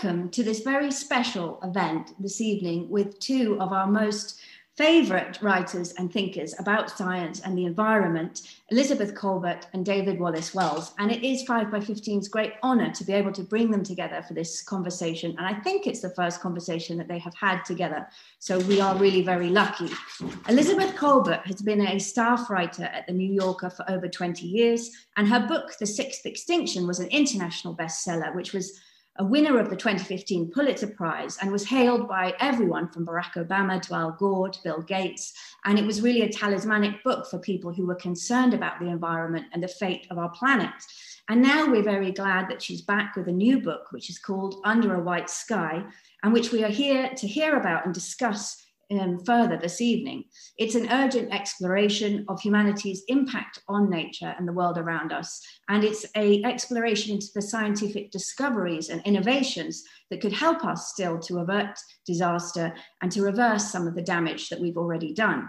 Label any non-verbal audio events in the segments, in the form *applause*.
welcome to this very special event this evening with two of our most favourite writers and thinkers about science and the environment, Elizabeth Kolbert and David Wallace Wells. And it is 5 by 15's great honour to be able to bring them together for this conversation. And I think it's the first conversation that they have had together. So we are really very lucky. Elizabeth Kolbert has been a staff writer at the New Yorker for over 20 years. And her book, The Sixth Extinction, was an international bestseller, which was a winner of the 2015 Pulitzer Prize and was hailed by everyone from Barack Obama to Al Gore to Bill Gates. And it was really a talismanic book for people who were concerned about the environment and the fate of our planet. And now we're very glad that she's back with a new book, which is called Under a White Sky, and which we are here to hear about and discuss um, further this evening. It's an urgent exploration of humanity's impact on nature and the world around us. And it's a exploration into the scientific discoveries and innovations that could help us still to avert disaster and to reverse some of the damage that we've already done.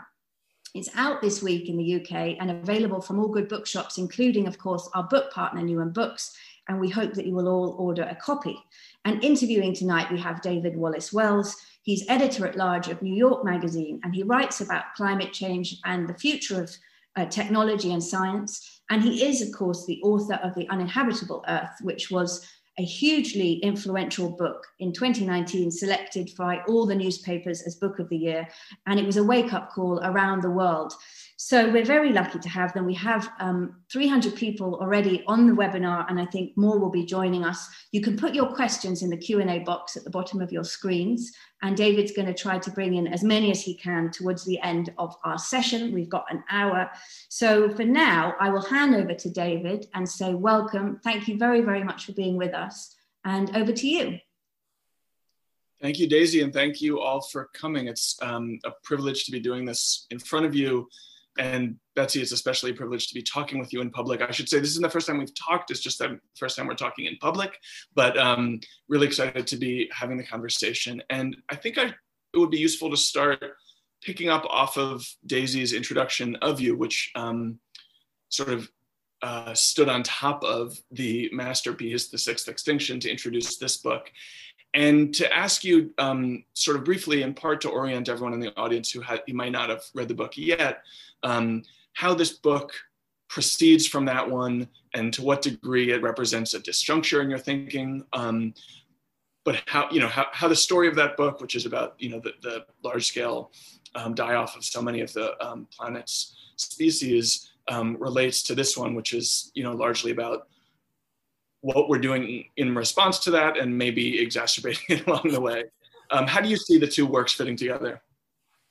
It's out this week in the UK and available from all good bookshops, including, of course, our book partner, Newman Books. And we hope that you will all order a copy. And interviewing tonight, we have David Wallace Wells, He's editor at large of New York Magazine, and he writes about climate change and the future of uh, technology and science. And he is, of course, the author of The Uninhabitable Earth, which was a hugely influential book in 2019, selected by all the newspapers as Book of the Year. And it was a wake up call around the world. So we're very lucky to have them. We have um, 300 people already on the webinar, and I think more will be joining us. You can put your questions in the Q&A box at the bottom of your screens, and David's going to try to bring in as many as he can towards the end of our session. We've got an hour. So for now, I will hand over to David and say welcome. Thank you very, very much for being with us, and over to you. Thank you, Daisy, and thank you all for coming. It's um, a privilege to be doing this in front of you and Betsy, it's especially a privilege to be talking with you in public. I should say this isn't the first time we've talked, it's just the first time we're talking in public, but um, really excited to be having the conversation. And I think I, it would be useful to start picking up off of Daisy's introduction of you, which um, sort of uh, stood on top of the masterpiece, The Sixth Extinction, to introduce this book. And to ask you, um, sort of briefly, in part to orient everyone in the audience who, who might not have read the book yet, um, how this book proceeds from that one and to what degree it represents a disjuncture in your thinking. Um, but how, you know, how, how the story of that book, which is about, you know, the, the large scale um, die off of so many of the um, planet's species um, relates to this one, which is, you know, largely about what we're doing in response to that and maybe exacerbating *laughs* it along the way. Um, how do you see the two works fitting together?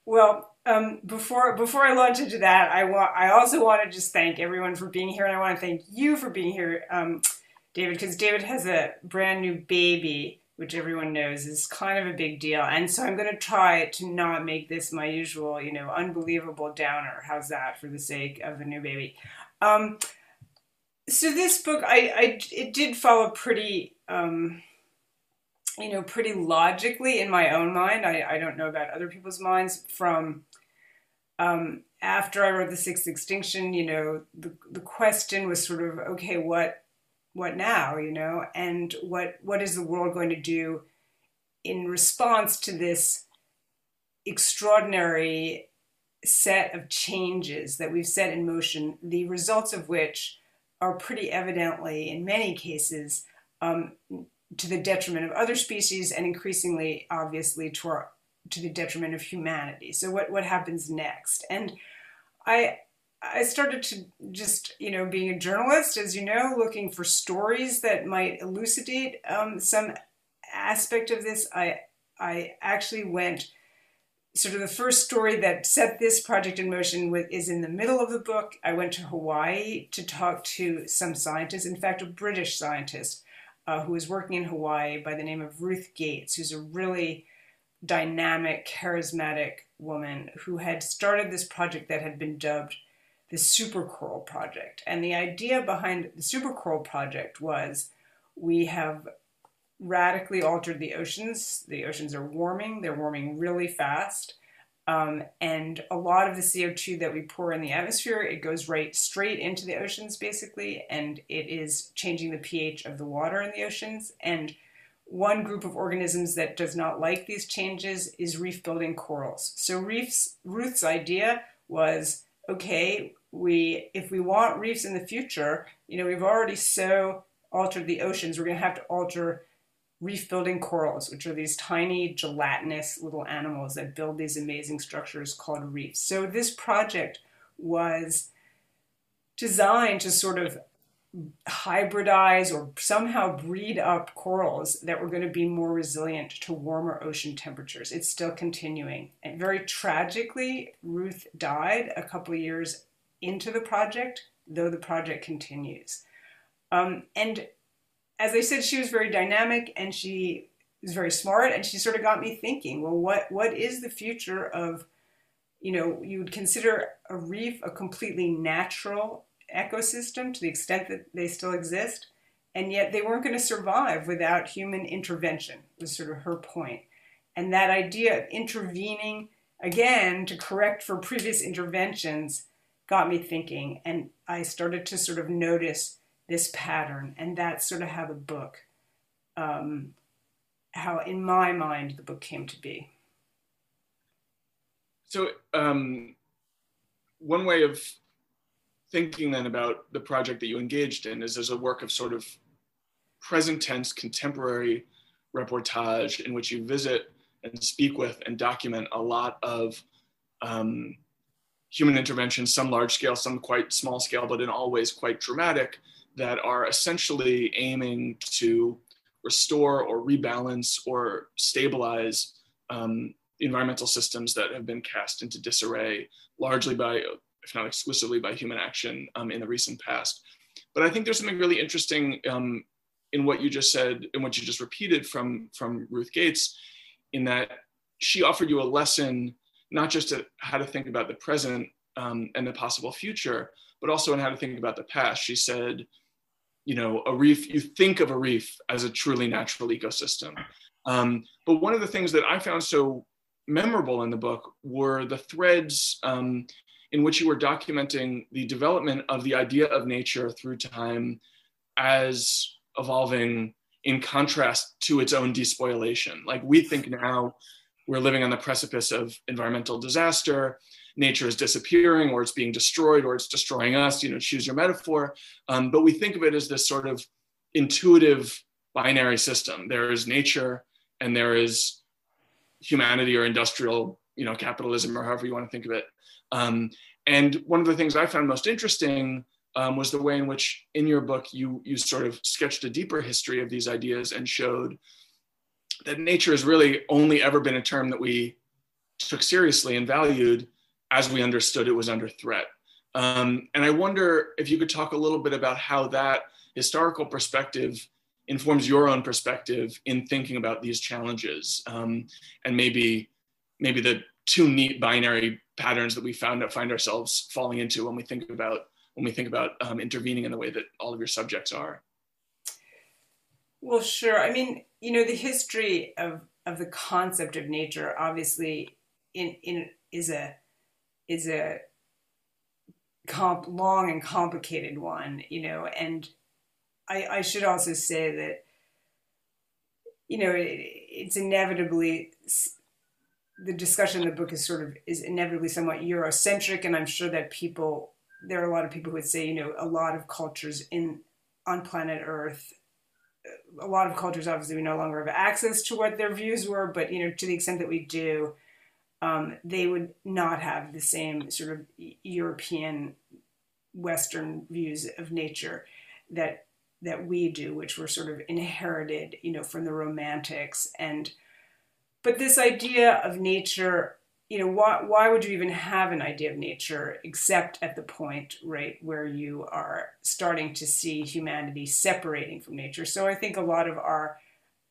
Well, um, before before I launch into that, I want I also want to just thank everyone for being here, and I want to thank you for being here, um, David, because David has a brand new baby, which everyone knows is kind of a big deal, and so I'm going to try to not make this my usual, you know, unbelievable downer. How's that for the sake of the new baby? Um, so this book, I, I it did follow pretty. Um, you know, pretty logically in my own mind. I, I don't know about other people's minds from um, after I wrote The Sixth Extinction, you know, the, the question was sort of, okay, what, what now, you know, and what, what is the world going to do in response to this extraordinary set of changes that we've set in motion, the results of which are pretty evidently, in many cases, um, to the detriment of other species and increasingly, obviously, to our to the detriment of humanity. So what what happens next? And I I started to just you know being a journalist, as you know, looking for stories that might elucidate um, some aspect of this. I I actually went sort of the first story that set this project in motion is in the middle of the book. I went to Hawaii to talk to some scientists, in fact, a British scientist uh, who was working in Hawaii by the name of Ruth Gates, who's a really dynamic, charismatic woman who had started this project that had been dubbed the Super Coral Project. And the idea behind the Super Coral Project was we have radically altered the oceans. The oceans are warming, they're warming really fast. Um, and a lot of the CO2 that we pour in the atmosphere, it goes right straight into the oceans basically, and it is changing the pH of the water in the oceans. And one group of organisms that does not like these changes is reef building corals. So Reef's, Ruth's idea was okay, we if we want reefs in the future, you know, we've already so altered the oceans, we're going to have to alter reef building corals, which are these tiny gelatinous little animals that build these amazing structures called reefs. So this project was designed to sort of hybridize or somehow breed up corals that were going to be more resilient to warmer ocean temperatures. It's still continuing. And very tragically, Ruth died a couple years into the project, though the project continues. Um, and as I said, she was very dynamic and she was very smart, and she sort of got me thinking. Well, what what is the future of, you know, you would consider a reef a completely natural ecosystem to the extent that they still exist, and yet they weren't going to survive without human intervention. Was sort of her point, and that idea of intervening again to correct for previous interventions got me thinking, and I started to sort of notice this pattern, and that's sort of how the book, um, how in my mind the book came to be. So, um, one way of thinking then about the project that you engaged in is as a work of sort of present tense contemporary reportage in which you visit and speak with and document a lot of um, human interventions, some large scale, some quite small scale, but in all ways quite dramatic, that are essentially aiming to restore or rebalance or stabilize um, environmental systems that have been cast into disarray, largely by, if not exclusively, by human action um, in the recent past. But I think there's something really interesting um, in what you just said and what you just repeated from, from Ruth Gates, in that she offered you a lesson not just at how to think about the present um, and the possible future, but also in how to think about the past. She said, you know, a reef, you think of a reef as a truly natural ecosystem. Um, but one of the things that I found so memorable in the book were the threads um, in which you were documenting the development of the idea of nature through time as evolving in contrast to its own despoilation. Like we think now we're living on the precipice of environmental disaster nature is disappearing or it's being destroyed or it's destroying us you know choose your metaphor. Um, but we think of it as this sort of intuitive binary system. There is nature and there is humanity or industrial you know capitalism or however you want to think of it. Um, and one of the things i found most interesting um, was the way in which in your book you you sort of sketched a deeper history of these ideas and showed that nature has really only ever been a term that we took seriously and valued as we understood it was under threat. Um, and I wonder if you could talk a little bit about how that historical perspective informs your own perspective in thinking about these challenges um, and maybe maybe the two neat binary patterns that we found find ourselves falling into when we think about when we think about um, intervening in the way that all of your subjects are. Well, sure. I mean, you know, the history of of the concept of nature obviously in in is a is a comp long and complicated one, you know, and I, I should also say that you know it, it's inevitably the discussion in the book is sort of is inevitably somewhat Eurocentric, and I'm sure that people there are a lot of people who would say you know a lot of cultures in on planet Earth uh, a lot of cultures obviously we no longer have access to what their views were but you know to the extent that we do um, they would not have the same sort of european western views of nature that that we do which were sort of inherited you know from the romantics. And but this idea of nature you know why why would you even have an idea of nature except at the point right where you are starting to see humanity separating from nature? So i think a lot of our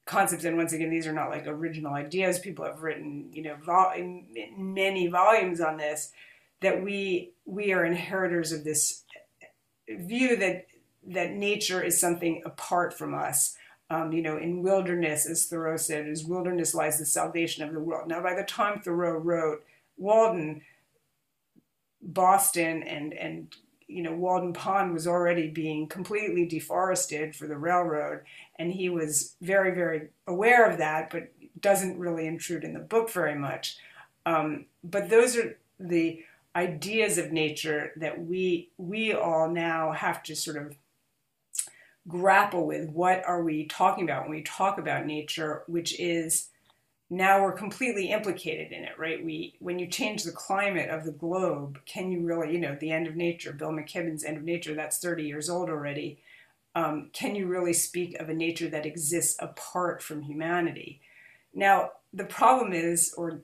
concepts. And once again these are not like original ideas. People have written you know vol- many volumes on this that we we are inheritors of this view that that nature is something apart from us. Um, you know, in wilderness, as Thoreau said, as wilderness lies the salvation of the world. Now, by the time Thoreau wrote Walden, Boston and and you know Walden Pond was already being completely deforested for the railroad, and he was very, very aware of that, but doesn't really intrude in the book very much. Um, but those are the ideas of nature that we we all now have to sort of grapple with. What are we talking about when we talk about nature, which is now we're completely implicated in it, right? We when you change the climate of the globe, can you really, you know, the end of nature, Bill McKibben's End of Nature, that's 30 years old already. Um, can you really speak of a nature that exists apart from humanity? Now, the problem is, or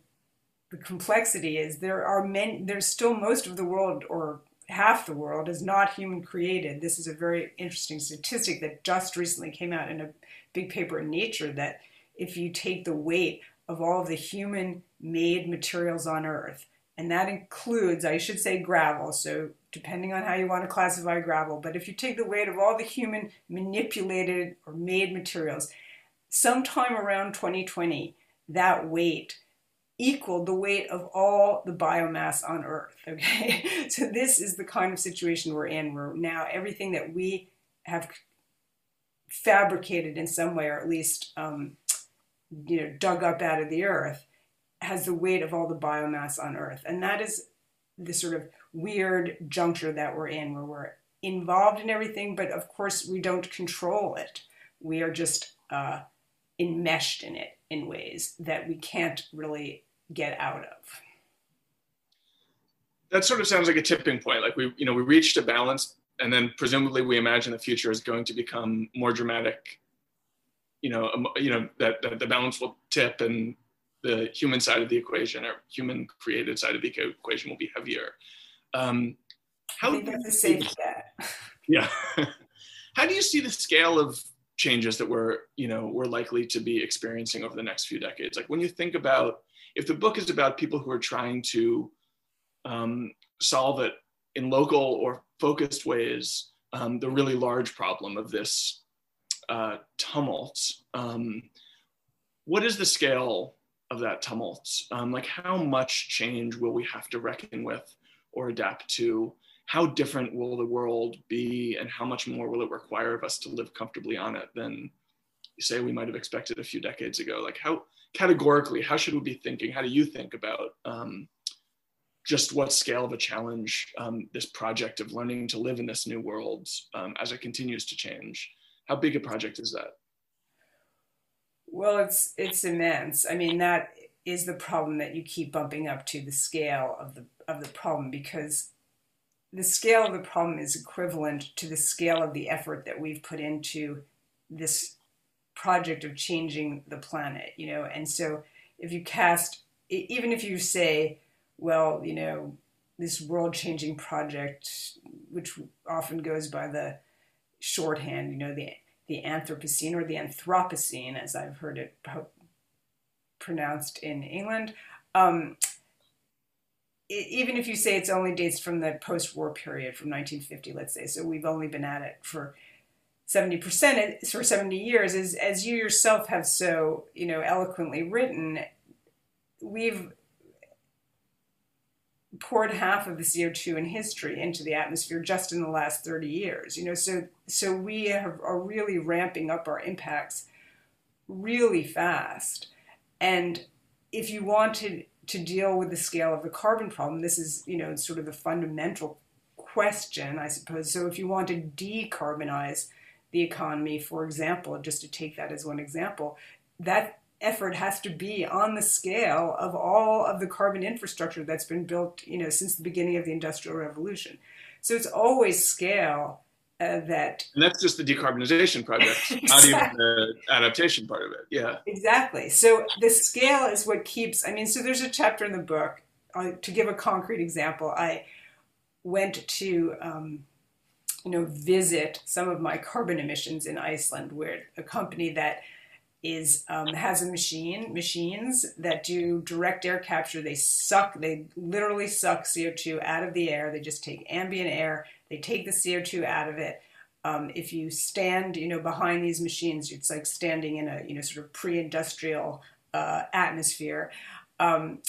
the complexity is, there are many, there's still most of the world, or half the world, is not human created. This is a very interesting statistic that just recently came out in a big paper in Nature that if you take the weight of all of the human made materials on Earth. And that includes, I should say, gravel. So, depending on how you want to classify gravel, but if you take the weight of all the human manipulated or made materials, sometime around 2020, that weight equaled the weight of all the biomass on Earth. *laughs* Okay, so this is the kind of situation we're in, where now everything that we have fabricated in some way, or at least um, you know dug up out of the earth has the weight of all the biomass on earth and that is the sort of weird juncture that we're in where we're involved in everything but of course we don't control it. We are just uh, enmeshed in it in ways that we can't really get out of. That sort of sounds like a tipping point. Like we you know we reached a balance and then presumably we imagine the future is going to become more dramatic. You know, um, you know that, that the balance will tip and the human side of the equation or human created side of the equation will be heavier. Um, how, I think that's a safe bet. *laughs* Yeah. *laughs* how do you see the scale of changes that we're, you know, we're likely to be experiencing over the next few decades? Like when you think about, if the book is about people who are trying to um, solve it in local or focused ways, um, the really large problem of this uh, tumult. Um, what is the scale of that tumult? Um, like, how much change will we have to reckon with or adapt to? How different will the world be, and how much more will it require of us to live comfortably on it than, say, we might have expected a few decades ago? Like, how categorically, how should we be thinking? How do you think about um, just what scale of a challenge um, this project of learning to live in this new world um, as it continues to change how big a project is that? Well, it's it's immense. I mean, that is the problem that you keep bumping up to the scale of the of the problem because the scale of the problem is equivalent to the scale of the effort that we've put into this project of changing the planet, you know. And so if you cast even if you say, well, you know, this world changing project, which often goes by the shorthand, you know, the the Anthropocene or the Anthropocene, as I've heard it pronounced in England. Um, even if you say it's only dates from the post-war period, from 1950, let's say, so we've only been at it for 70% for 70 years, as, as you yourself have so, you know, eloquently written, we've poured half of the CO2 in history into the atmosphere just in the last 30 years. You know, so so we have, are really ramping up our impacts really fast. And if you wanted to deal with the scale of the carbon problem, this is, you know, sort of the fundamental question, I suppose. So if you want to decarbonize the economy, for example, just to take that as one example, that effort has to be on the scale of all of the carbon infrastructure that's been built, you know, since the beginning of the Industrial Revolution. So it's always scale uh, that. And that's just the decarbonization project, exactly. not even the adaptation part of it. Yeah. Exactly. So the scale is what keeps. I mean, so there's a chapter in the book. Uh, to give a concrete example, I went to. Um, you know, visit some of my carbon emissions in Iceland, where a company that is um, has a machine machines that do direct air capture. They suck. They literally suck CO2 out of the air. They just take ambient air. They take the CO2 out of it. Um, if you stand, you know, behind these machines, it's like standing in a you know sort of pre-industrial uh, atmosphere. Um,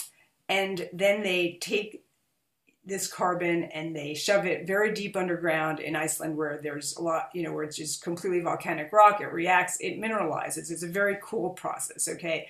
and then they take this carbon and they shove it very deep underground in Iceland where there's a lot, you know, where it's just completely volcanic rock. It reacts, it mineralizes. It's a very cool process, okay?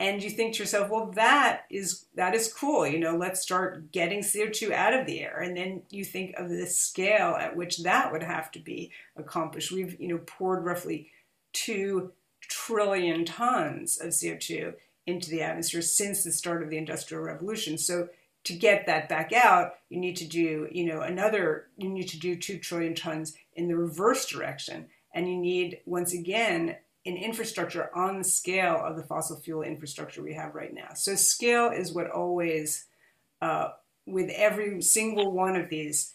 And you think to yourself, well, that is that is cool. You know, let's start getting CO2 out of the air. And then you think of the scale at which that would have to be accomplished. We've, you know, poured roughly two trillion tons of CO2 into the atmosphere since the start of the Industrial Revolution. So to get that back out, you need to do, you know, another, you need to do two trillion tons in the reverse direction. And you need, once again, an infrastructure on the scale of the fossil fuel infrastructure we have right now. So scale is what always, uh, with every single one of these,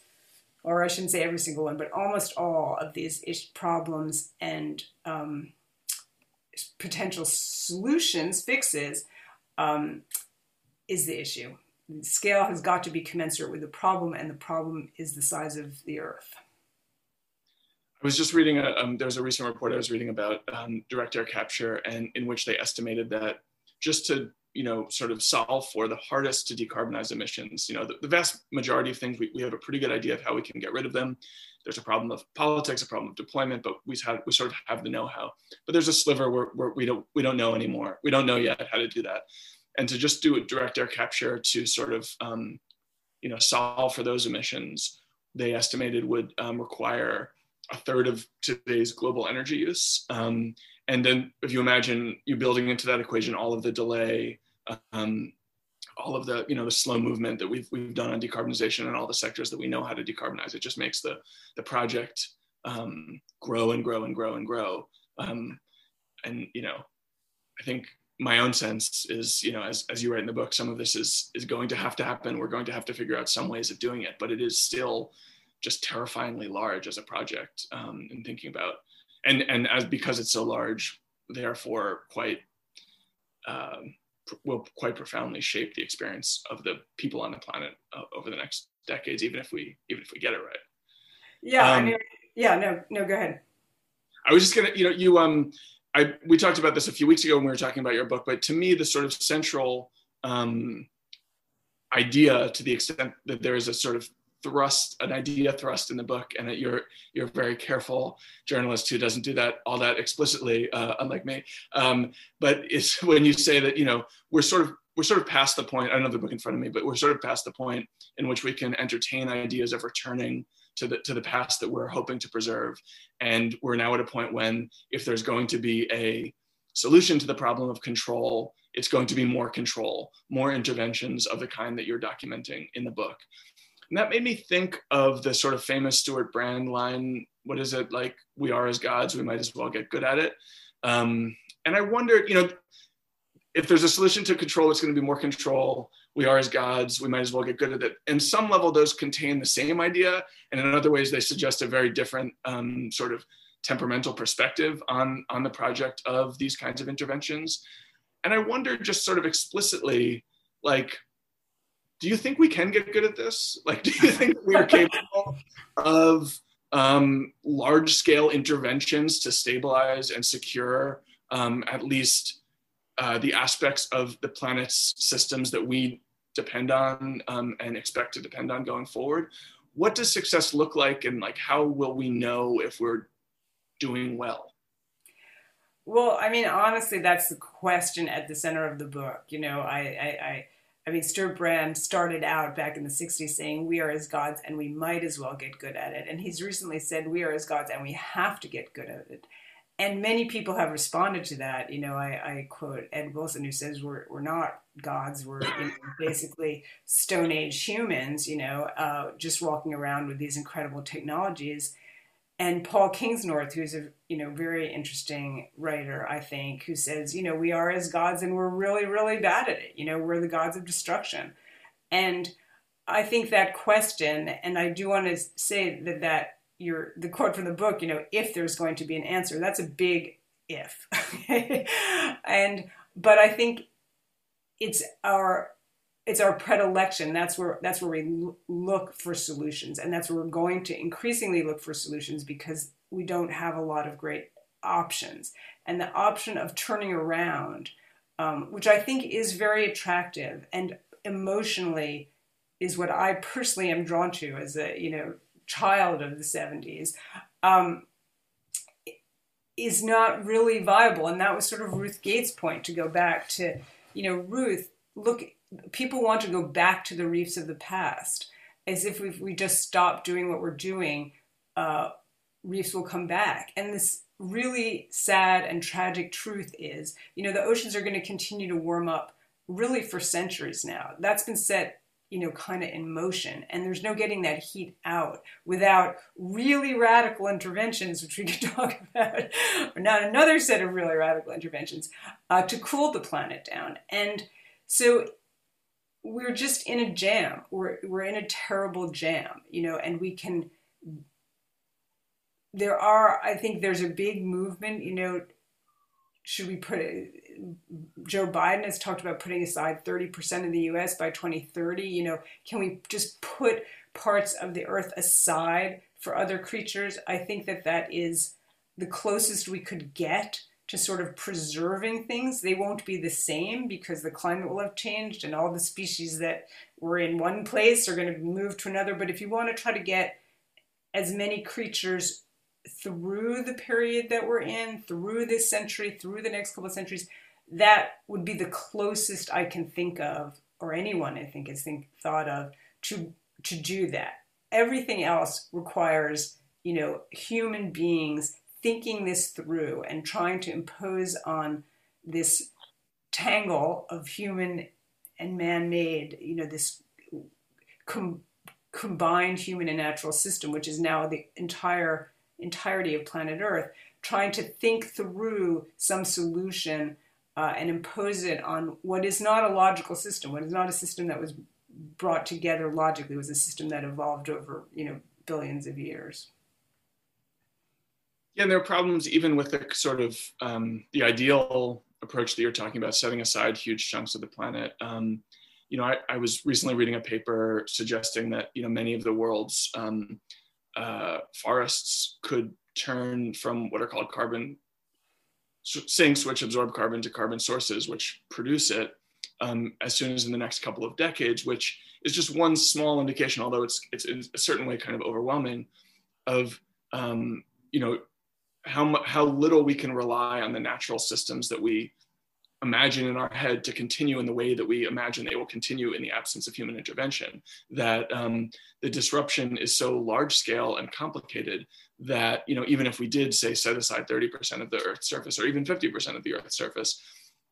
or I shouldn't say every single one, but almost all of these problems and um, potential solutions, fixes, um, is the issue. Scale has got to be commensurate with the problem, and the problem is the size of the Earth. I was just reading, a, um, there was a recent report I was reading about um, direct air capture, and in which they estimated that just to you know sort of solve for the hardest to decarbonize emissions you know the, the, vast majority of things we, we have a pretty good idea of how we can get rid of them. There's a problem of politics a problem of deployment but we have we sort of have the know-how. But there's a sliver where, where we don't we don't know anymore. We don't know yet how to do that. And to just do a direct air capture to sort of um, you know solve for those emissions they estimated would um, require a third of today's global energy use um, and then if you imagine you building into that equation all of the delay um, all of the you know the slow movement that we've we've done on decarbonization and all the sectors that we know how to decarbonize it just makes the the project um, grow and grow and grow and grow um, and you know i think my own sense is, you know, as, as you write in the book, some of this is is going to have to happen. We're going to have to figure out some ways of doing it, but it is still just terrifyingly large as a project. Um, and thinking about, and and as because it's so large, therefore quite um, will quite profoundly shape the experience of the people on the planet uh, over the next decades, even if we even if we get it right. Yeah, um, I mean, yeah, no, no, go ahead. I was just gonna, you know, you um I we talked about this a few weeks ago when we were talking about your book, but to me, the sort of central um, idea, to the extent that there is a sort of thrust, an idea thrust in the book, and that you're you're a very careful journalist who doesn't do that all that explicitly, uh, unlike me. Um, but it's *laughs* when you say that you know we're sort of we're sort of past the point. I don't have the book in front of me, but we're sort of past the point in which we can entertain ideas of returning to the to the past that we're hoping to preserve and we're now at a point when if there's going to be a solution to the problem of control it's going to be more control more interventions of the kind that you're documenting in the book and that made me think of the sort of famous Stewart Brand line what is it like? We are as gods. We might as well get good at it. Um, and i wondered you know if there's a solution to control it's going to be more control we are as gods, we might as well get good at it. In some level, those contain the same idea, and in other ways, they suggest a very different um, sort of temperamental perspective on, on the project of these kinds of interventions. And I wonder just sort of explicitly, like, do you think we can get good at this? Like, do you think we are capable of um, large scale interventions to stabilize and secure um, at least uh, the aspects of the planet's systems that we depend on um, and expect to depend on going forward. What does success look like, and like how will we know if we're doing well? Well, I mean, honestly, that's the question at the center of the book. You know, I, I, I, I mean, Stewart Brand started out back in the '60s saying, "We are as gods, and we might as well get good at it." And he's recently said, "We are as gods, and we have to get good at it." and many people have responded to that. You know, I, I quote Ed Wilson, who says we're we're not gods, we're you know, *coughs* basically Stone Age humans. You know, uh, just walking around with these incredible technologies. And Paul Kingsnorth, who's a you know very interesting writer, I think, who says you know we are as gods and we're really really bad at it. You know, we're the gods of destruction, and I think that question, and I do want to say that that your the quote from the book, you know, if there's going to be an answer, that's a big if. *laughs* and but I think it's our it's our predilection. That's where that's where we look for solutions, and that's where we're going to increasingly look for solutions because we don't have a lot of great options. And the option of turning around, um, which I think is very attractive and emotionally is what I personally am drawn to as a you know child of the 70s, um, is not really viable. And that was sort of Ruth Gates' point to go back to, you know, Ruth, look, people want to go back to the reefs of the past. As if if we just stop doing what we're doing, uh, reefs will come back. And this really sad and tragic truth is, you know, the oceans are going to continue to warm up really for centuries now. That's been set you know, kind of in motion. And there's no getting that heat out without really radical interventions, which we could *laughs* talk about, or not another set of really radical interventions uh, to cool the planet down. And so we're just in a jam. We're, we're in a terrible jam, you know, and we can. There are, I think there's a big movement, you know, should we put it, Joe Biden has talked about putting aside 30% of the US by 2030. You know, can we just put parts of the earth aside for other creatures? I think that that is the closest we could get to sort of preserving things. They won't be the same because the climate will have changed and all the species that were in one place are going to move to another. But if you want to try to get as many creatures through the period that we're in, through this century, through the next couple of centuries, that would be the closest I can think of, or anyone I think has think, thought of, to to do that. Everything else requires, you know, human beings thinking this through and trying to impose on this tangle of human and man-made, you know, this com- combined human and natural system, which is now the entire entirety of planet Earth, trying to think through some solution uh, and impose it on what is not a logical system, what is not a system that was brought together logically, was a system that evolved over you know billions of years. Yeah, and there are problems even with the sort of um, the ideal approach that you're talking about, setting aside huge chunks of the planet. Um, you know, I, I, was recently reading a paper suggesting that you know many of the world's um, uh, forests could turn from what are called carbon sinks, which absorb carbon, to carbon sources, which produce it um, as soon as in the next couple of decades, which is just one small indication, although it's, it's in a certain way kind of overwhelming, of um, you know how how little we can rely on the natural systems that we imagine in our head to continue in the way that we imagine they will continue in the absence of human intervention. That um, the disruption is so large scale and complicated that you know even if we did say set aside 30% of the Earth's surface or even 50% of the Earth's surface,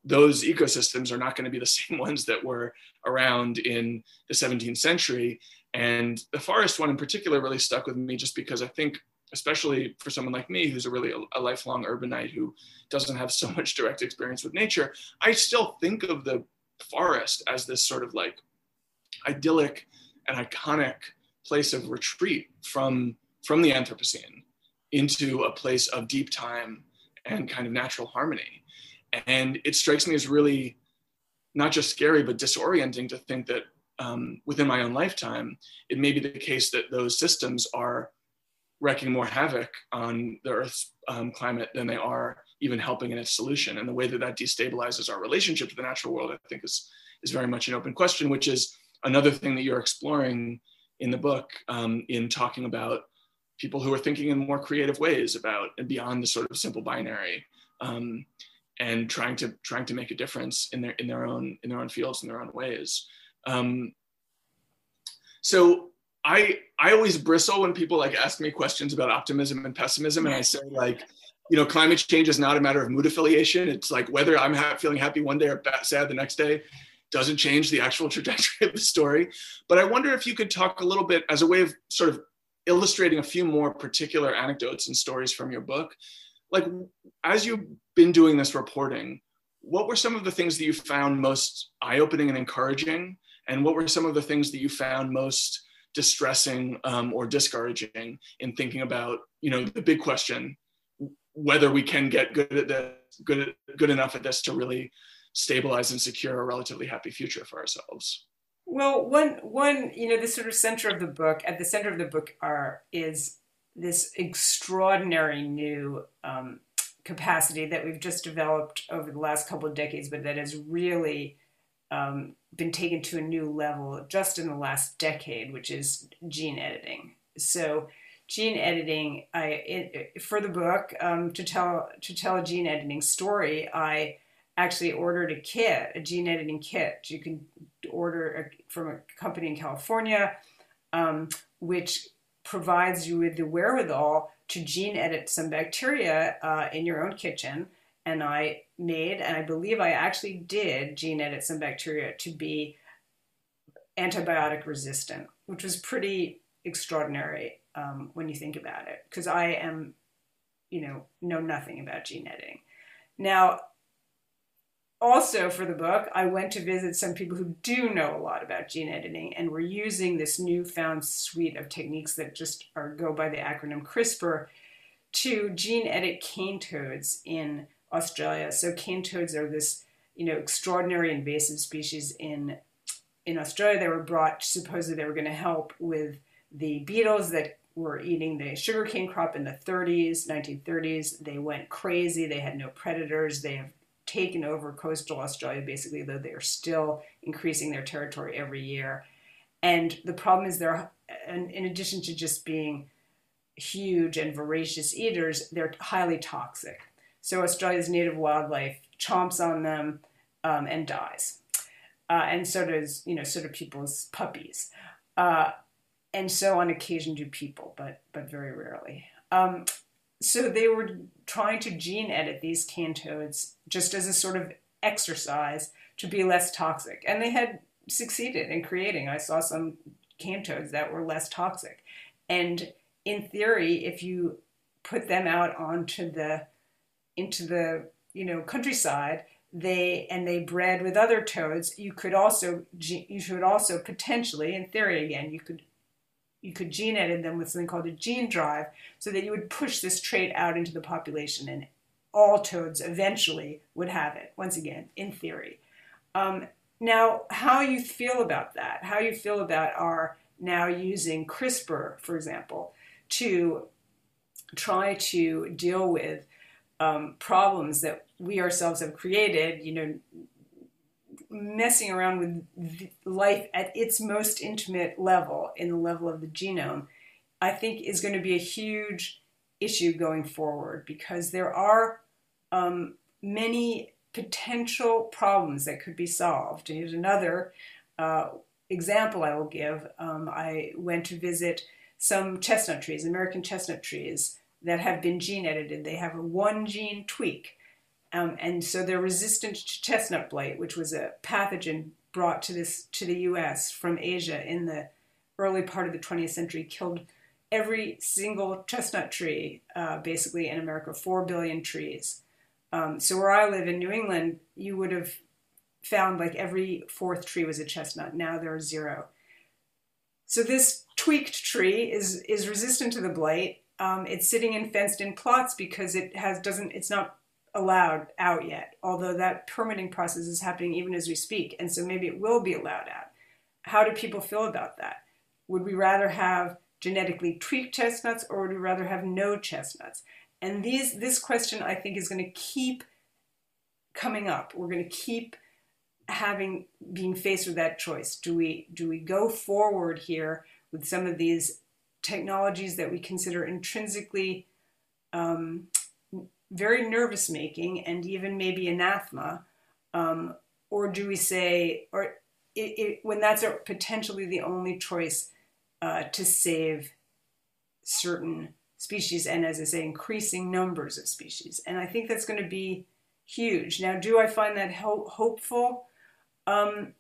those ecosystems are not going to be the *laughs* same ones that were around in the 17th century. And the forest one in particular really stuck with me just because I think especially for someone like me who's a really a, lifelong urbanite who doesn't have so *laughs* much direct experience with nature i still think of the forest as this sort of like idyllic and iconic place of retreat from from the anthropocene into a place of deep time and kind of natural harmony. And it strikes me as really not just scary but disorienting to think that um, within my own lifetime it may be the case that those systems are wreaking more havoc on the Earth's um, climate than they are even helping in its solution. And the way that that destabilizes our relationship to the natural world, I think, is is very much an open question, which is another thing that you're exploring in the book um, in talking about people who are thinking in more creative ways about and beyond the sort of simple binary. Um, and trying to trying to make a difference in their in their own in their own fields in their own ways. Um, so I I always bristle when people like ask me questions about optimism and pessimism, and I say like, you know, climate change is not a matter of mood affiliation. It's like whether I'm ha- feeling happy one day or sad the next day doesn't change the actual *laughs* trajectory of the story. But I wonder if you could talk a little bit as a way of sort of illustrating a few more particular anecdotes and stories from your book. Like as you've been doing this reporting, what were some of the things that you found most eye-opening and encouraging? And what were some of the things that you found most distressing um, or discouraging in thinking about you know the big question whether we can get good at this good good enough at this to really stabilize and secure a relatively happy future for ourselves. Well one one you know the sort of center of the book at the center of the book are is this extraordinary new um, capacity that we've just developed over the last couple of decades but that has really um, been taken to a new level just in the last decade, which is gene editing. So, gene editing, I it, for the book um, to tell to tell a gene editing story, I actually ordered a kit, a gene editing kit. You can order a, from a company in California, um, which provides you with the wherewithal to gene edit some bacteria uh, in your own kitchen. And I made, and I believe I actually did gene edit some bacteria to be antibiotic resistant, which was pretty extraordinary um, when you think about it, because I am, you know, know nothing about gene editing. Now, also for the book, I went to visit some people who do know a lot about gene editing, and we're using this newfound suite of techniques that just are go by the acronym CRISPR to gene edit cane toads in Australia. So cane toads are this, you know, extraordinary invasive species in in Australia. They were brought supposedly they were going to help with the beetles that were eating the sugarcane crop in the 30s, 1930s. They went crazy. They had no predators. They have taken over coastal Australia basically, though they are still increasing their territory every year. And the problem is they're, in addition to just being huge and voracious eaters, they're highly toxic. So Australia's native wildlife chomps on them um, and dies. Uh, and so does, you know, so do people's puppies. Uh, and so on occasion do people, but, but very rarely. Um, so they were trying to gene edit these cane toads just as a sort of exercise to be less toxic. And they had succeeded in creating. I saw some cane toads that were less toxic. And in theory, if you put them out onto the into the you know countryside, they and they bred with other toads, you could also you should also potentially, in theory again, you could you could gene edit them with something called a gene drive so that you would push this trait out into the population and all toads eventually would have it once again in theory. Um, now how you feel about that how you feel about our now using crispr for example to try to deal with um, problems that we ourselves have created you know messing around with life at its most intimate level, in the level of the genome, I think is going to be a huge issue going forward because there are um, many potential problems that could be solved. Here's another uh, example I will give. Um, I went to visit some chestnut trees, American chestnut trees, that have been gene edited. They have a one gene tweak um, and so they're resistant to chestnut blight, which was a pathogen brought to this to the U.S. from Asia in the early part of the 20th century, killed every single chestnut tree uh, basically in America, four billion trees. Um, so where I live in New England, you would have found like every fourth tree was a chestnut. Now there are zero. So this tweaked tree is is resistant to the blight. Um, it's sitting in fenced in plots because it has doesn't it's not allowed out yet, although that permitting process is happening even as we speak. And so maybe it will be allowed out. How do people feel about that? Would we rather have genetically tweaked chestnuts or would we rather have no chestnuts? And these, this question, I think, is going to keep coming up. We're going to keep having being faced with that choice. Do we do we go forward here with some of these technologies that we consider intrinsically um, very nervous making and even maybe anathema? Um, or do we say, or it, it, when that's potentially the only choice uh, to save certain species and, as I say, increasing numbers of species? And I think that's going to be huge. Now, do I find that ho- hopeful? Um,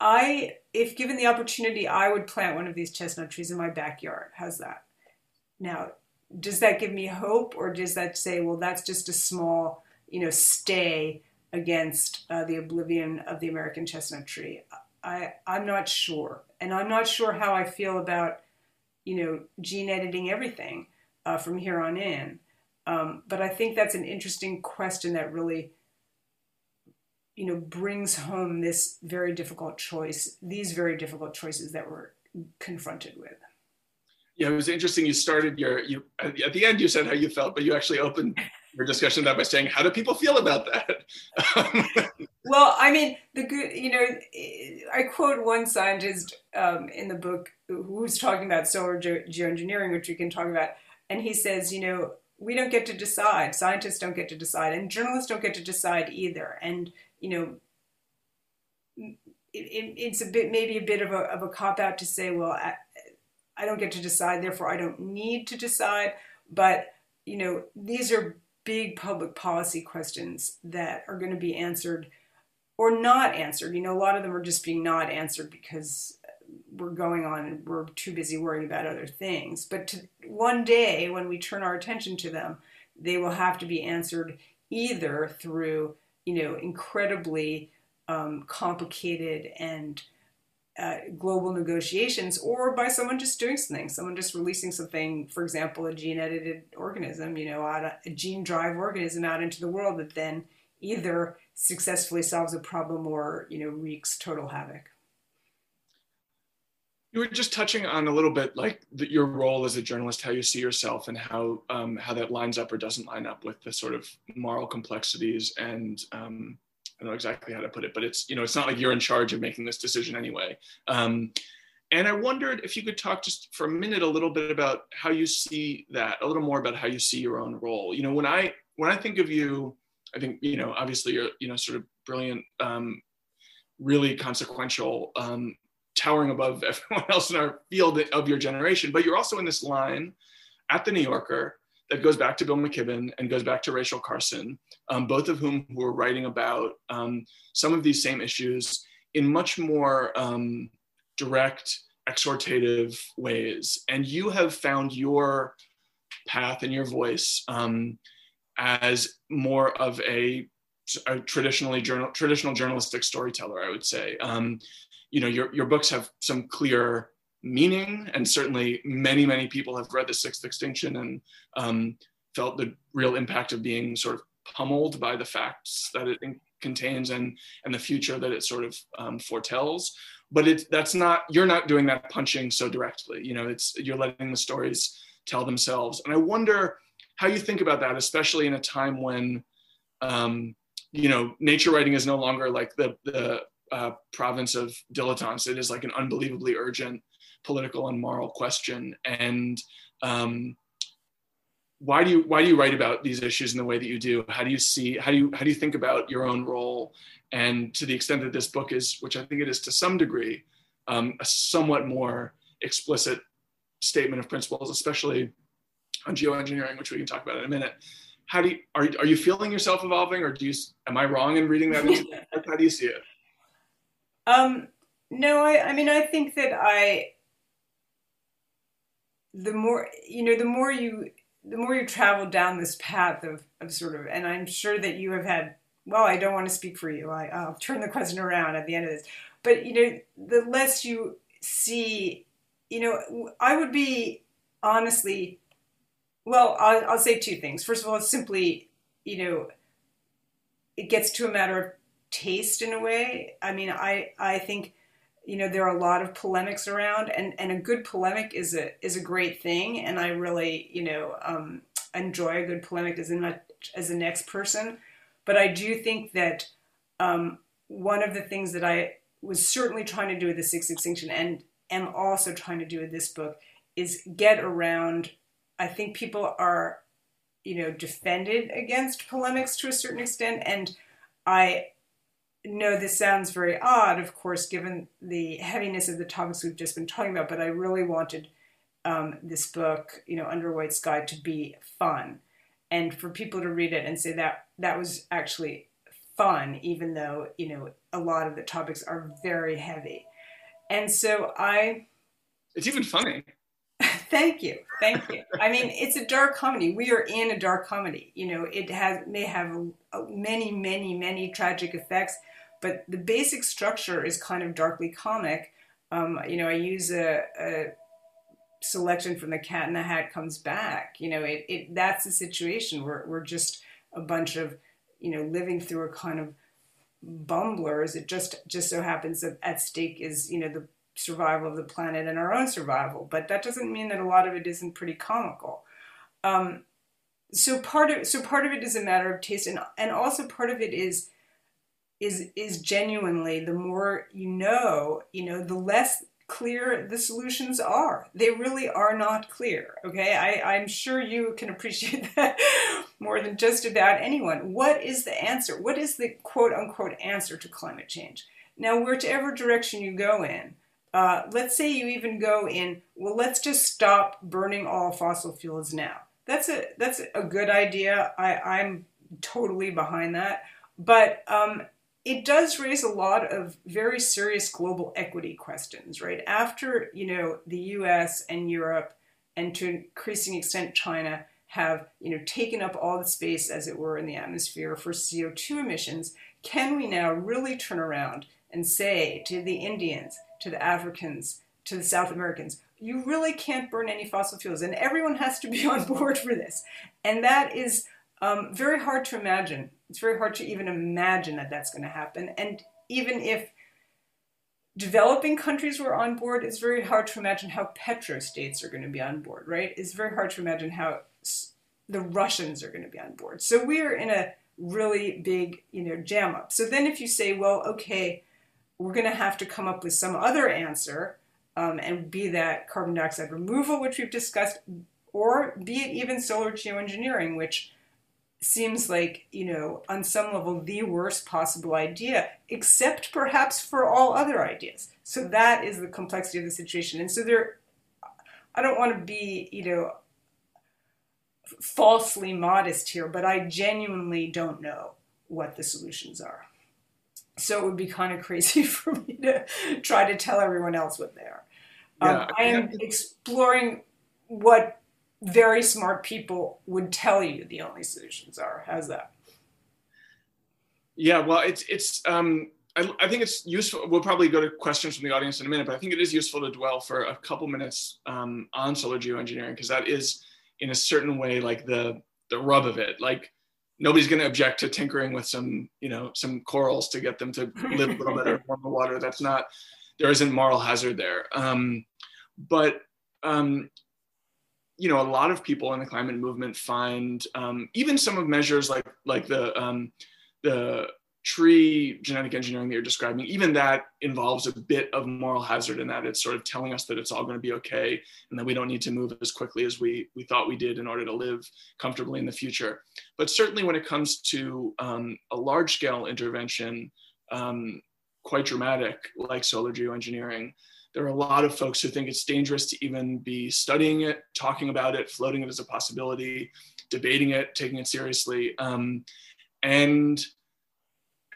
I, if given the opportunity, I would plant one of these chestnut trees in my backyard. How's that? Now, does that give me hope or does that say well that's just a small you know stay against uh, the oblivion of the american chestnut tree i i'm not sure and i'm not sure how i feel about you know gene editing everything uh, from here on in um, but i think that's an interesting question that really you know brings home this very difficult choice these very difficult choices that we're confronted with yeah, it was interesting. You started your you at the end. You said how you felt, but you actually opened your discussion that by saying, how do people feel about that? *laughs* well, I mean, the good, you know, I quote one scientist um, in the book who's talking about solar ge- geoengineering, which we can talk about, and he says, you know, we don't get to decide. Scientists don't get to decide, and journalists don't get to decide either. And you know, it, it, it's a bit maybe a bit of a of a cop out to say, well, I, I don't get to decide, therefore I don't need to decide. But you know, these are big public policy questions that are going to be answered or not answered. You know, a lot of them are just being not answered because we're going on and we're too busy worrying about other things. But to, one day, when we turn our attention to them, they will have to be answered either through, you know, incredibly um, complicated and uh, global negotiations or by someone just doing something, someone just releasing something, for example, a gene edited organism, you know, a gene drive organism out into the world that then either successfully solves a problem or, you know, wreaks total havoc. You were just touching on a little bit like the, your role as a journalist, how you see yourself, and how um, how that lines up or doesn't line up with the sort of moral complexities and um, I don't know exactly how to put it, but it's you know it's not like you're in charge of making this decision anyway. Um, and I wondered if you could talk just for a minute a little bit about how you see that, a little more about how you see your own role. You know, when I when I think of you, I think you know obviously you're you know sort of brilliant, um, really consequential, um, towering above *laughs* everyone else in our field of your generation. But you're also in this line at the New Yorker that goes back to Bill McKibben and goes back to Rachel Carson, um, both of whom who are writing about um, some of these same issues in much more um, direct, exhortative ways. And you have found your path and your voice um, as more of a, a traditionally journal, traditional journalistic storyteller, I would say. You know, your, your books have some clear meaning. And certainly, many, many people have read The Sixth Extinction and um, felt the real impact of being sort of pummeled by the facts that it contains and, and the future that it sort of um, foretells. But it, that's not, you're not doing that punching so directly. You know, it's, you're letting the stories tell themselves. And I wonder how you think about that, especially in a time when, um, you know, nature writing is no longer like the, the uh, province of dilettantes. It is like an unbelievably urgent political and moral question. And um, why do you why do you write about these issues in the way that you do? How do you see how do you how do you think about your own role? And to the extent that this book is, which I think it is to some degree, um, a somewhat more explicit statement of principles, especially on geoengineering, which we can talk about in a minute. How do you are, are you feeling yourself evolving, or do you am I wrong in reading that? *laughs* how do you see it? Um, no, I, I mean I think that I the more you know the more you the more you travel down this path of, of sort of and i'm sure that you have had well i don't want to speak for you I, i'll turn the question around at the end of this but you know the less you see you know i would be honestly well I'll, I'll say two things. First of all it's simply you know it gets to a matter of taste in a way. I mean i i think you know there are a lot of polemics around and and a good polemic is a is a great thing and i really you know um, enjoy a good polemic as a as the next person. But i do think that um, one of the things that i was certainly trying to do with the sixth extinction and am also trying to do with this book is get around i think people are you know defended against polemics to a certain extent and i no, this sounds very odd, of course, given the heaviness of the topics we've just been talking about, but I really wanted um, this book, you know, Under White Sky, to be fun and for people to read it and say that that was actually fun, even though, you know, a lot of the topics are very heavy. And so I. It's even funny. *laughs* thank you thank you i mean it's a dark comedy we are in a dark comedy you know it has may have a many many many tragic effects but the basic structure is kind of darkly comic. Um, you know, I use a, a, selection from The Cat in the Hat Comes Back. You know, it, it that's the situation. We're we're just a bunch of you know living through a kind of bumblers. It just just so happens that at stake is you know the survival of the planet and our own survival. But that doesn't mean that a lot of it isn't pretty comical. Um, so part of so part of it is a matter of taste, and and also part of it is is is genuinely the more you know, you know, the less clear the solutions are. They really are not clear. Okay, I, I'm sure you can appreciate *laughs* that more than just about anyone. What is the answer? What is the quote unquote answer to climate change? Now, whichever direction you go in, uh, let's say you even go in, well, let's just stop burning all fossil fuels now. That's a that's a good idea. I, I'm totally behind that. But um, it does raise a lot of very serious global equity questions, right? After you know the U.S. and Europe, and to increasing extent China have you know taken up all the space, as it were, in the atmosphere for CO2 emissions, can we now really turn around and say to the Indians, to the Africans, to the South Americans, you really can't burn any fossil fuels, and everyone has to be *laughs* on board for this, and that is um, very hard to imagine it's very hard to even imagine that that's going to happen. And even if developing countries were on board, it's very hard to imagine how petrostates are going to be on board, right? It's very hard to imagine how the Russians are going to be on board. So we are in a really big, you know, jam up. So then if you say, well, okay, we're going to have to come up with some other answer, um, and be that carbon dioxide removal, which we've discussed, or be it even solar geoengineering, which seems like, you know, on some level, the worst possible idea, except perhaps for all other ideas. So that is the complexity of the situation. And so there, I don't want to be, you know, falsely modest here, but I genuinely don't know what the solutions are. So it would be kind of crazy *laughs* for me to try to tell everyone else what they are. Yeah, um, I am exploring what very smart people would tell you the only solutions are. How's that? Yeah, well, it's it's. Um, I, I, think it's useful. We'll probably go to questions from the audience in a minute, but I think it is useful to dwell for a couple minutes um, on solar geoengineering because that is, in a certain way, like the the rub of it. Like nobody's going to object to tinkering with some, you know, some corals to get them to live a little better in warmer water. That's not. There isn't moral hazard there. Um, but um, you know, a lot of people in the climate movement find um, even some of measures like like the um, the tree genetic engineering that you're describing, even that involves a bit of moral hazard in that it's sort of telling us that it's all going to be okay and that we don't need to move as quickly as we we thought we did in order to live comfortably in the future. But certainly when it comes to um, a large scale intervention, um, quite dramatic like solar geoengineering, there are a lot of folks who think it's dangerous to even be studying it, talking about it, floating it as a possibility, debating it, taking it seriously. Um, and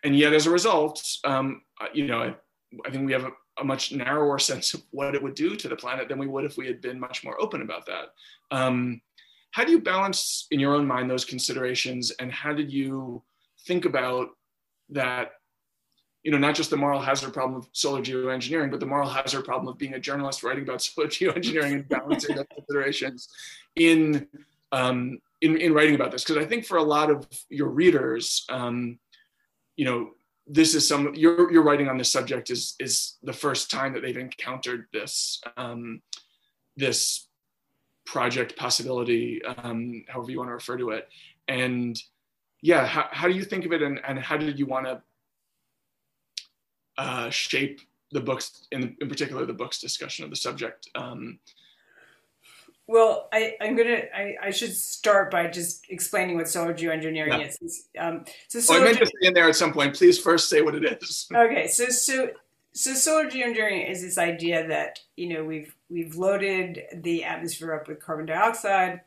and yet, as a result, um, you know, I, I, think we have a, a, much narrower *laughs* sense of what it would do to the planet than we would if we had been much more open about that. Um, how do you balance in your own mind those considerations, and how did you think about that you know, not just the moral hazard problem of solar geoengineering, but the moral hazard problem of being a journalist writing about *laughs* solar geoengineering and balancing those considerations in, um, in, in writing about this. Because I think for a lot of your readers, um, you know, this is some your your writing on this subject is is the first time that they've encountered this um, this project possibility, um, however you want to refer to it, and yeah, how, how do you think of it, and, and how did you want to uh, shape the books, in, in particular, the book's discussion of the subject. Um, well, I, I'm gonna. I, I, should start by just explaining what solar geoengineering yeah. is. Um, so solar oh, I meant to say in there at some point. Please first say what it is. *laughs* Okay, so so so solar geoengineering is this idea that you know we've we've loaded the atmosphere up with carbon dioxide.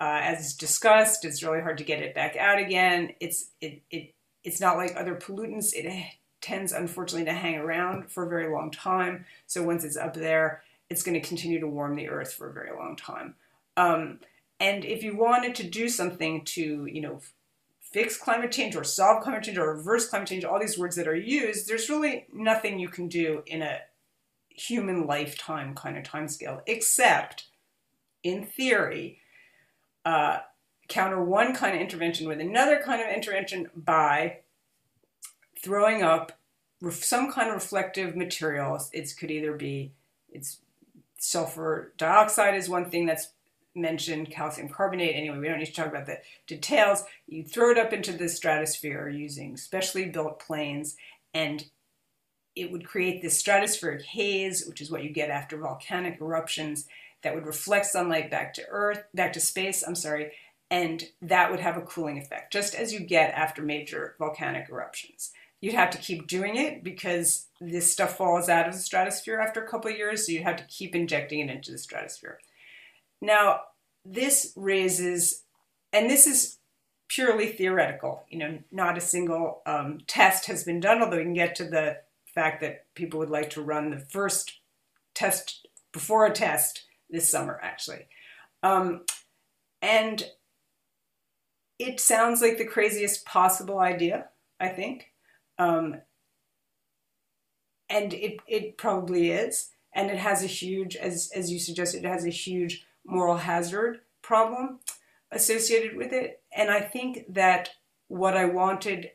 Uh, as discussed, it's really hard to get it back out again. It's it, it it's not like other pollutants. It tends unfortunately to hang around for a very long time. So once it's up there, it's going to continue to warm the earth for a very long time. Um, and if you wanted to do something to, you know, fix climate change or solve climate change or reverse climate change, all these words that are used, there's really nothing you can do in a human lifetime kind of time scale, except in theory, uh, counter one kind of intervention with another kind of intervention by throwing up some kind of reflective material. It could either be it's sulfur dioxide is one thing that's mentioned, calcium carbonate. Anyway, we don't need to talk about the details. You throw it up into the stratosphere using specially built planes, and it would create this stratospheric haze, which is what you get after volcanic eruptions, that would reflect sunlight back to Earth, back to space. I'm sorry, and that would have a cooling effect, just as you get after major volcanic eruptions. You'd have to keep doing it because this stuff falls out of the stratosphere after a couple years, so you'd have to keep injecting it into the stratosphere. Now, this raises, and this is purely theoretical, you know, not a single um, test has been done, although we can get to the fact that people would like to run the first test before a test this summer, actually. Um, and it sounds like the craziest possible idea, I think. Um, and it, it probably is. And it has a huge, as, as you suggested, it has a huge moral hazard problem associated with it. And I think that what I wanted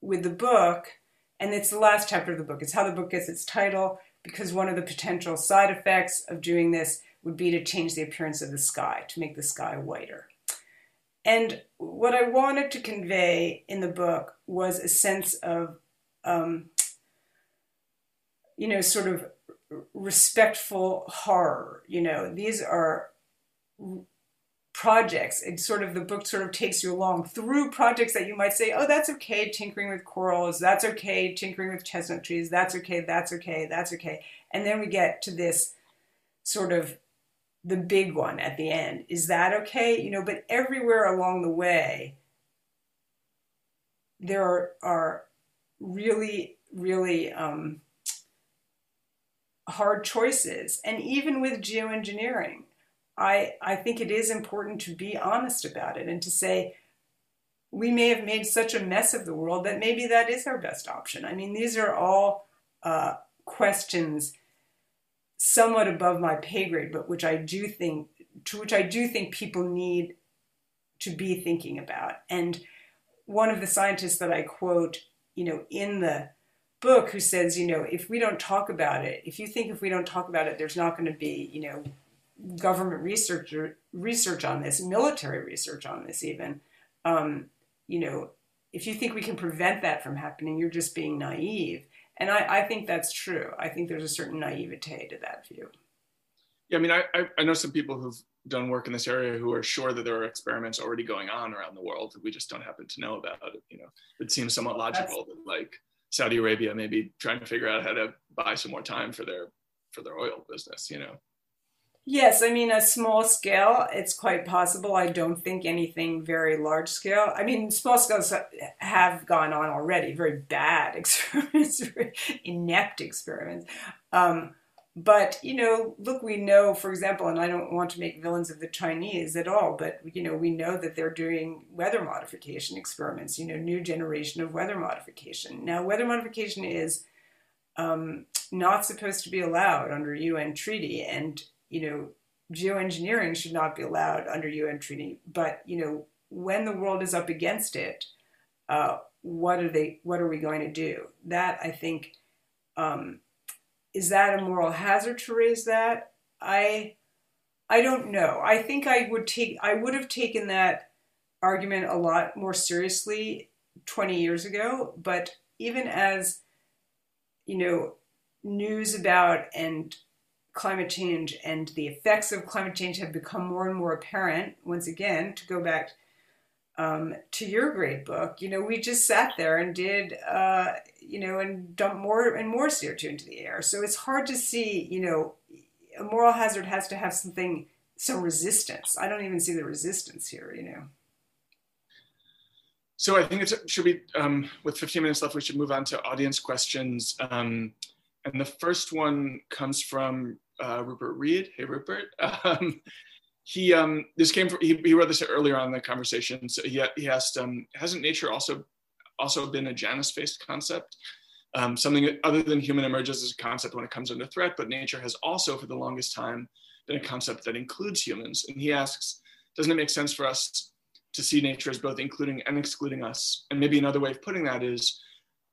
with the book, and it's the last chapter of the book, it's how the book gets its title, because one of the potential side effects of doing this would be to change the appearance of the sky, to make the sky whiter. And what I wanted to convey in the book was a sense of, um, you know, sort of respectful horror. You know, these are projects. It sort of the book sort of takes you along through projects that you might say, oh, that's okay, tinkering with corals, that's okay, tinkering with chestnut trees, that's okay, that's okay, that's okay. And then we get to this sort of the big one at the end. Is that okay? You know, but everywhere along the way, there are, are really, really um, hard choices. And even with geoengineering, I, I think it is important to be honest about it and to say, we may have made such a mess of the world that maybe that is our best option. I mean, these are all uh, questions somewhat above my pay grade, but which I do think to which I do think people need to be thinking about. And one of the scientists that I quote, you know, in the book who says, you know, if we don't talk about it, if you think if we don't talk about it, there's not going to be, you know, government research research on this, military research on this, even, um, you know, if you think we can prevent that from happening, you're just being naive. And I, I think that's true. I think there's a certain naivete to that view. Yeah, I mean, I, I know some people who've done work in this area who are sure that there are experiments already going on around the world that we just don't happen to know about. You know, it seems somewhat logical that's, that like Saudi Arabia may be trying to figure out how to buy some more time for their for their oil business. You know. Yes, I mean, a small scale, it's quite possible. I don't think anything very large scale. I mean, small scales have gone on already, very bad *laughs* experiments, very inept experiments. Um, but, you know, look, we know, for example, and I don't want to make villains of the Chinese at all, but, you know, we know that they're doing weather modification experiments, you know, new generation of weather modification. Now, weather modification is um, not supposed to be allowed under UN treaty. And you know, geoengineering should not be allowed under UN treaty. But you know, when the world is up against it, uh, what are they? What are we going to do? That I think um, is that a moral hazard to raise that. I I don't know. I think I would take I would have taken that argument a lot more seriously 20 years ago, but even as you know news about and climate change and the effects of climate change have become more and more apparent. Once again, to go back um, to your great book, you know, we just sat there and did, uh, you know, and dumped more and more CO2 into the air. So it's hard to see, you know, a moral hazard has to have something, some resistance. I don't even see the resistance here, you know. So I think it should be, um, with 15 minutes left, we should move on to audience questions. Um, and the first one comes from uh, Rupert Read. Hey, Rupert. *laughs* Um, he um, this came from, he, he wrote this earlier on in the conversation. So he, he asked, um, hasn't nature also also been a Janus-faced concept? Um, something other than human emerges as a concept when it comes under threat, but nature has also for the longest time been a concept that includes humans. And he asks, doesn't it make sense for us to see nature as both including and excluding us? And maybe another way of putting that is,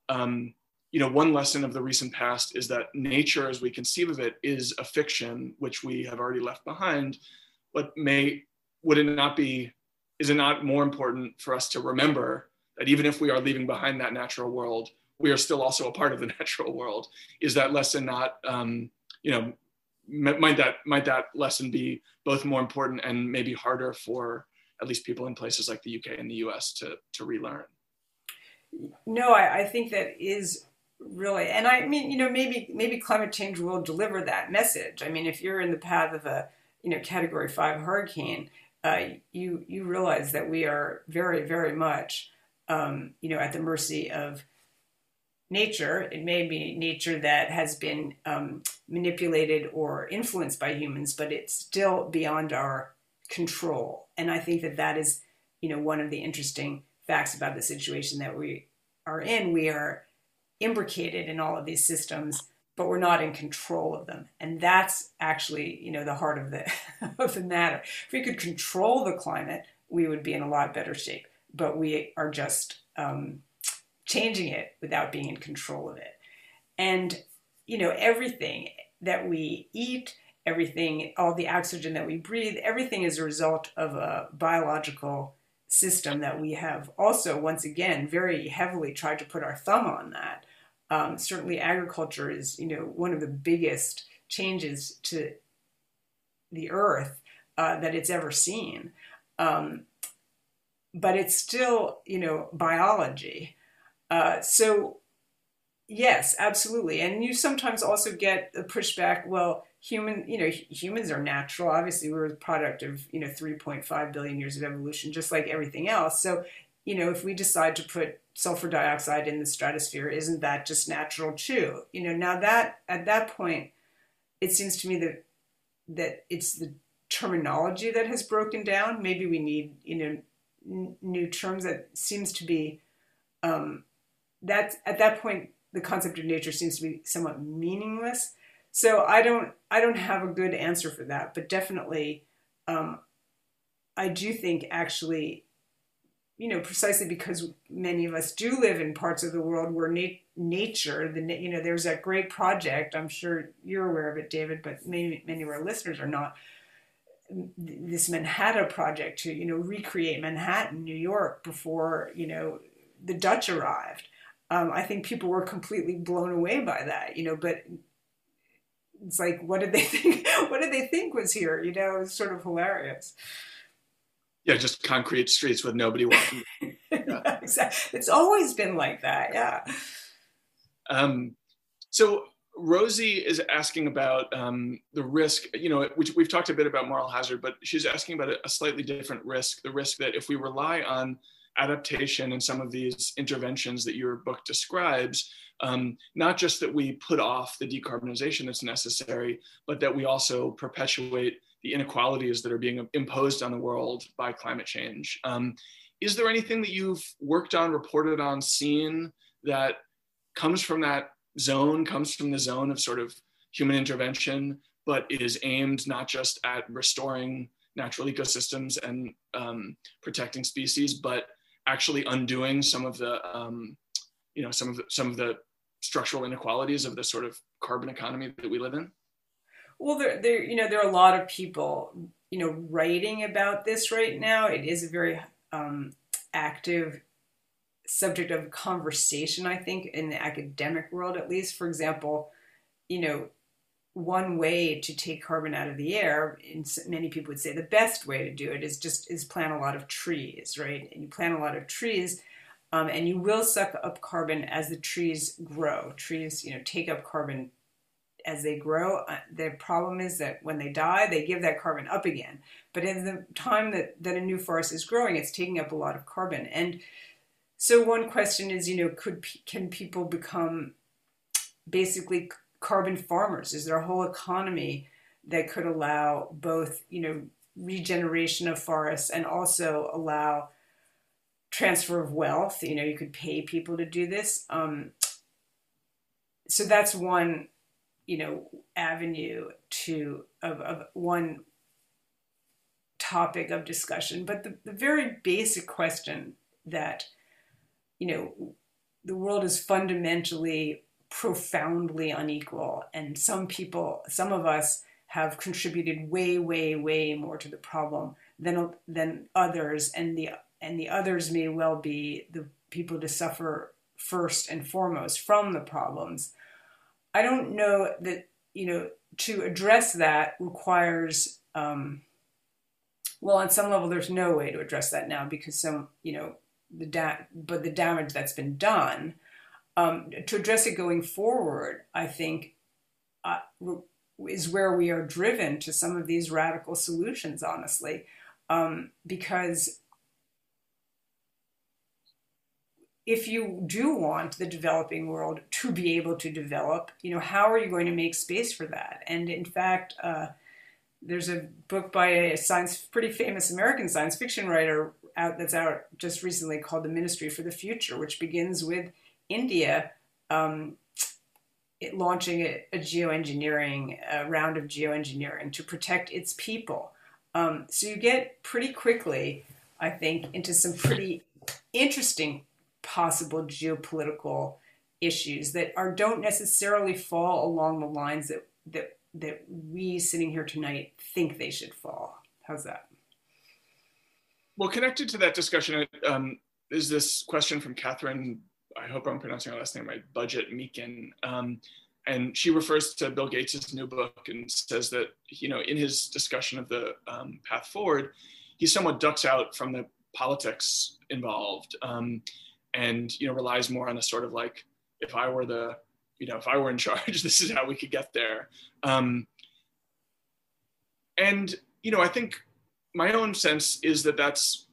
um, you know, one lesson of the recent past is that nature, as we conceive of it, is a fiction which we have already left behind. but may would it not be is it not more important for us to remember that even if we are leaving behind that natural world we are still also a part of the *laughs* natural world is that lesson not um, you know might that might that lesson be both more important and maybe harder for at least people in places like the uk and the us to to relearn no I, I think that is really and i mean you know maybe maybe climate change will deliver that message. I mean if you're in the path of a you know category five hurricane uh, you you realize that we are very very much um, you know at the mercy of nature. It may be nature that has been um, manipulated or influenced by humans but it's still beyond our control. And i think that that is you know one of the interesting facts about the situation that we are in. We are imbricated in all of these systems, but we're not in control of them. And that's actually, you know, the heart of the *laughs* of the matter. If we could control the climate, we would be in a lot better shape. But we are just um, changing it without being in control of it. And you know, everything that we eat, everything, all the oxygen that we breathe, everything is a result of a biological system that we have also, once again, very heavily tried to put our thumb on that. Um, certainly, agriculture is, you know, one of the biggest changes to the earth uh, that it's ever seen. Um, but it's still, you know, biology. Uh, so, yes, absolutely. And you sometimes also get a pushback. Well, human you know humans are natural obviously we're a product of you know 3.5 billion years of evolution just like everything else so you know if we decide to put sulfur dioxide in the stratosphere isn't that just natural too? You know now that at that point it seems to me that that it's the terminology that has broken down. Maybe we need you know n- new terms that seems to be um, that at that point the concept of nature seems to be somewhat meaningless. So I don't I don't have a good answer for that, but definitely um, I do think actually, you know, precisely because many of us do live in parts of the world where na- nature, the you know, there's that great project. I'm sure you're aware of it, David, but many many of our listeners are not. This Manhattan project to you know recreate Manhattan, New York, before you know the Dutch arrived. Um, I think people were completely blown away by that, you know. But it's like what did they *laughs* think what did they think was here you know it's sort of hilarious yeah just concrete streets with nobody walking yeah. *laughs* exactly. it's always been like that yeah um, so rosie is asking about um, the risk you know which we've talked a bit about moral hazard but she's asking about a slightly different risk the risk that if we rely on adaptation and some of these interventions that your book describes um, not just that we put off the decarbonization that's necessary, but that we also perpetuate the inequalities that are being imposed on the world by climate change. Um, is there anything that you've worked on, reported on, seen that comes from that zone, comes from the zone of sort of human intervention, but is aimed not just at restoring natural ecosystems and um, protecting species, but actually undoing some of the um, you know some of the some of the structural inequalities of the sort of carbon economy that we live in? Well, there, there, you know, there are a lot of people, you know, writing about this right now. It is a very um, active subject of conversation, I think, in the academic world, at least. For example, you know, one way to take carbon out of the air, and many people would say the best way to do it is just is plant a lot of trees, right? And you plant a lot of trees um, and you will suck up carbon as the trees grow. Trees, you know, take up carbon as they grow. Uh, the problem is that when they die, they give that carbon up again. But in the time that, that a new forest is growing, it's taking up a lot of carbon. And so one question is, you know, could can people become basically carbon farmers? Is there a whole economy that could allow both, you know, regeneration of forests and also allow transfer of wealth. You know, you could pay people to do this. Um, so that's one, you know, avenue to of, of one topic of discussion. But the, the very basic question that, you know, the world is fundamentally profoundly unequal, and some people, some of us have contributed way, way, way more to the problem than than others, and the and the others may well be the people to suffer first and foremost from the problems. I don't know that you know to address that requires um, well on some level there's no way to address that now because some you know the da- but the damage that's been done um, to address it going forward i think uh, is where we are driven to some of these radical solutions honestly um, because if you do want the developing world to be able to develop, you know, how are you going to make space for that? And in fact, uh, there's a book by a science, pretty famous American science fiction writer out that's out just recently called The Ministry for the Future, which begins with India um, launching a, a, geoengineering, a round of geoengineering to protect its people. Um, so you get pretty quickly, I think, into some pretty interesting possible geopolitical issues that are don't necessarily fall along the lines that that that we sitting here tonight think they should fall. How's that? Well, connected to that discussion um, is this question from Catherine. I hope I'm pronouncing her last name right. Budget Meakin, um, and she refers to Bill Gates' new book and says that you know in his discussion of the um, path forward, he somewhat ducks out from the politics involved. Um, and you know relies more on a sort of like if I were the you know if I were in *laughs* charge, this is how we could get there. Um, and you know I think my own sense is that that's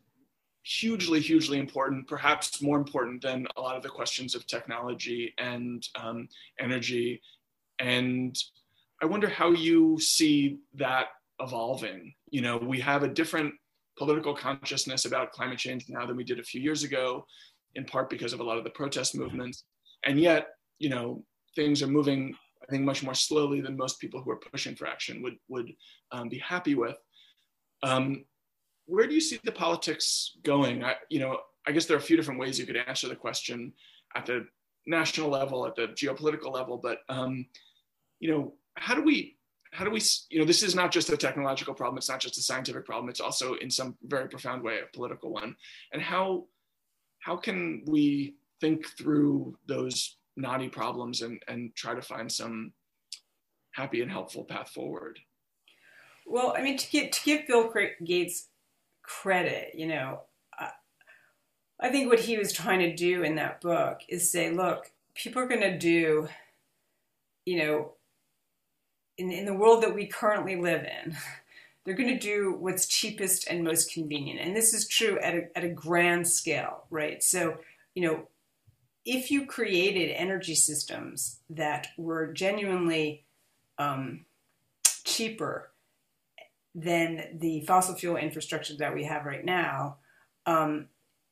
hugely hugely important perhaps more important than a lot of the questions of technology and um, energy. And i wonder how you see that evolving. You know we have a different political consciousness about climate change now than we did a few years ago in part because of a lot of the protest movements. And yet, you know, things are moving, I think, much more slowly than most people who are pushing for action would, would um, be happy with. Um, where do you see the politics going? I, you know, I guess there are a few different ways you could answer the question at the national level, at the geopolitical level, but um, you know, how do we how do we you know this is not just a technological problem it's not just a scientific problem it's also in some very profound way a political one and how how can we think through those knotty problems and, and try to find some happy and helpful path forward? Well, I mean, to give, to give Bill Gates credit, you know, I, I think what he was trying to do in that book is say, look, people are going to do, you know, in, in the world that we currently live in, they're going to do what's cheapest and most convenient. And this is true at a, at a grand scale, right? So, you know, if you created energy systems that were genuinely um, cheaper than the fossil fuel infrastructure that we have right now, um,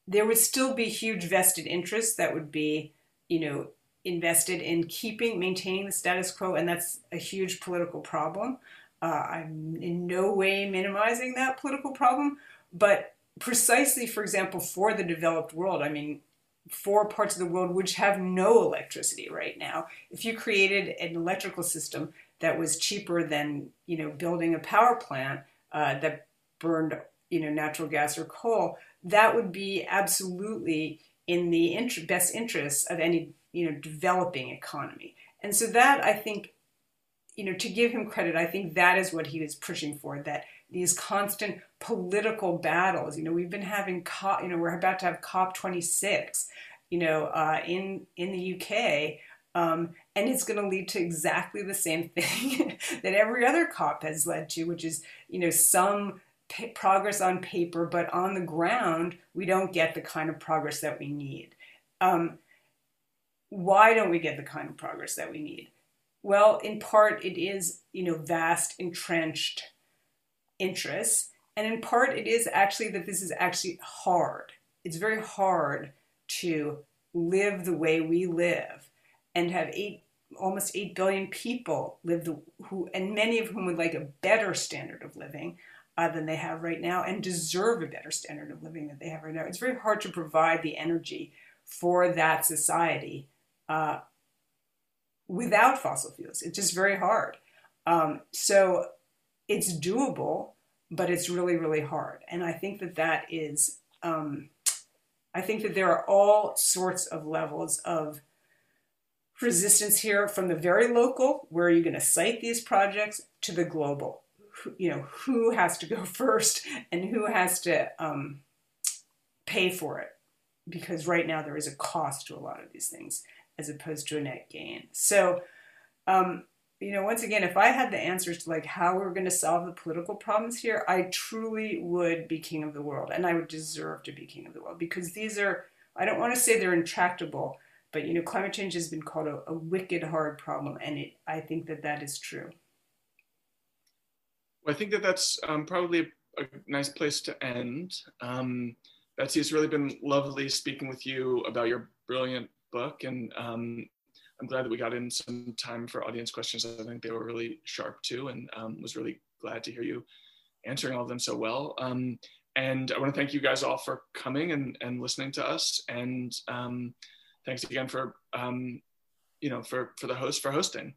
there would still be huge vested interests that would be, you know, invested in keeping, maintaining the status quo, and that's a huge political problem. Uh, I'm in no way minimizing that political problem, but precisely, for example, for the developed world, I mean, for parts of the world which have no electricity right now, if you created an electrical system that was cheaper than you know building a power plant uh, that burned you know natural gas or coal, that would be absolutely in the int- best interests of any you know developing economy. And so that I think you know, to give him credit, I think that is what he was pushing for. That these constant political battles. You know, we've been having COP. You know, we're about to have COP 26. You know, uh, in in the UK. Um, and it's going to lead to exactly the same *laughs* thing that every other COP has led to, which is, you know, some p- progress on paper, but on the ground, we don't get the kind of progress that we need. Um, why don't we get the kind of progress that we need? Well, in part, it is, you know, vast, entrenched interests. And in part, it is actually that this is actually hard. It's very hard to live the way we live and have eight, almost 8 billion people live the, who, and many of whom would like a better standard of living uh, than they have right now and deserve a better standard of living than they have right now. It's very hard to provide the energy for that society uh, without fossil fuels. It's just very hard. Um, so it's doable, but it's really, really hard. And I think that that is, um, I think that there are all sorts of levels of resistance here from the very local, where are you going to site these projects, to the global. You know, who has to go *laughs* first and who has to um, pay for it? Because right now there is a cost to a lot of these things as opposed to a net gain. So, um, you know, once again, if I had the answers to like how we're going to solve the political problems here, I truly would be king of the world and I would deserve to be king of the world because these are, I don't want to say they're intractable, but you know, climate change has been called a, a wicked hard problem, and it, I think that that is true. Well, I think that that's um, probably a, a, nice place to end. Um, Betsy, it's really been lovely speaking with you about your brilliant book, and um, I'm glad that we got in some time for audience questions. I think they were really sharp too, and um, was really glad to hear you answering all of them so well. Um, and I want to thank you guys all for coming and, and listening to us. And um, thanks again for um, you know for for the host for hosting.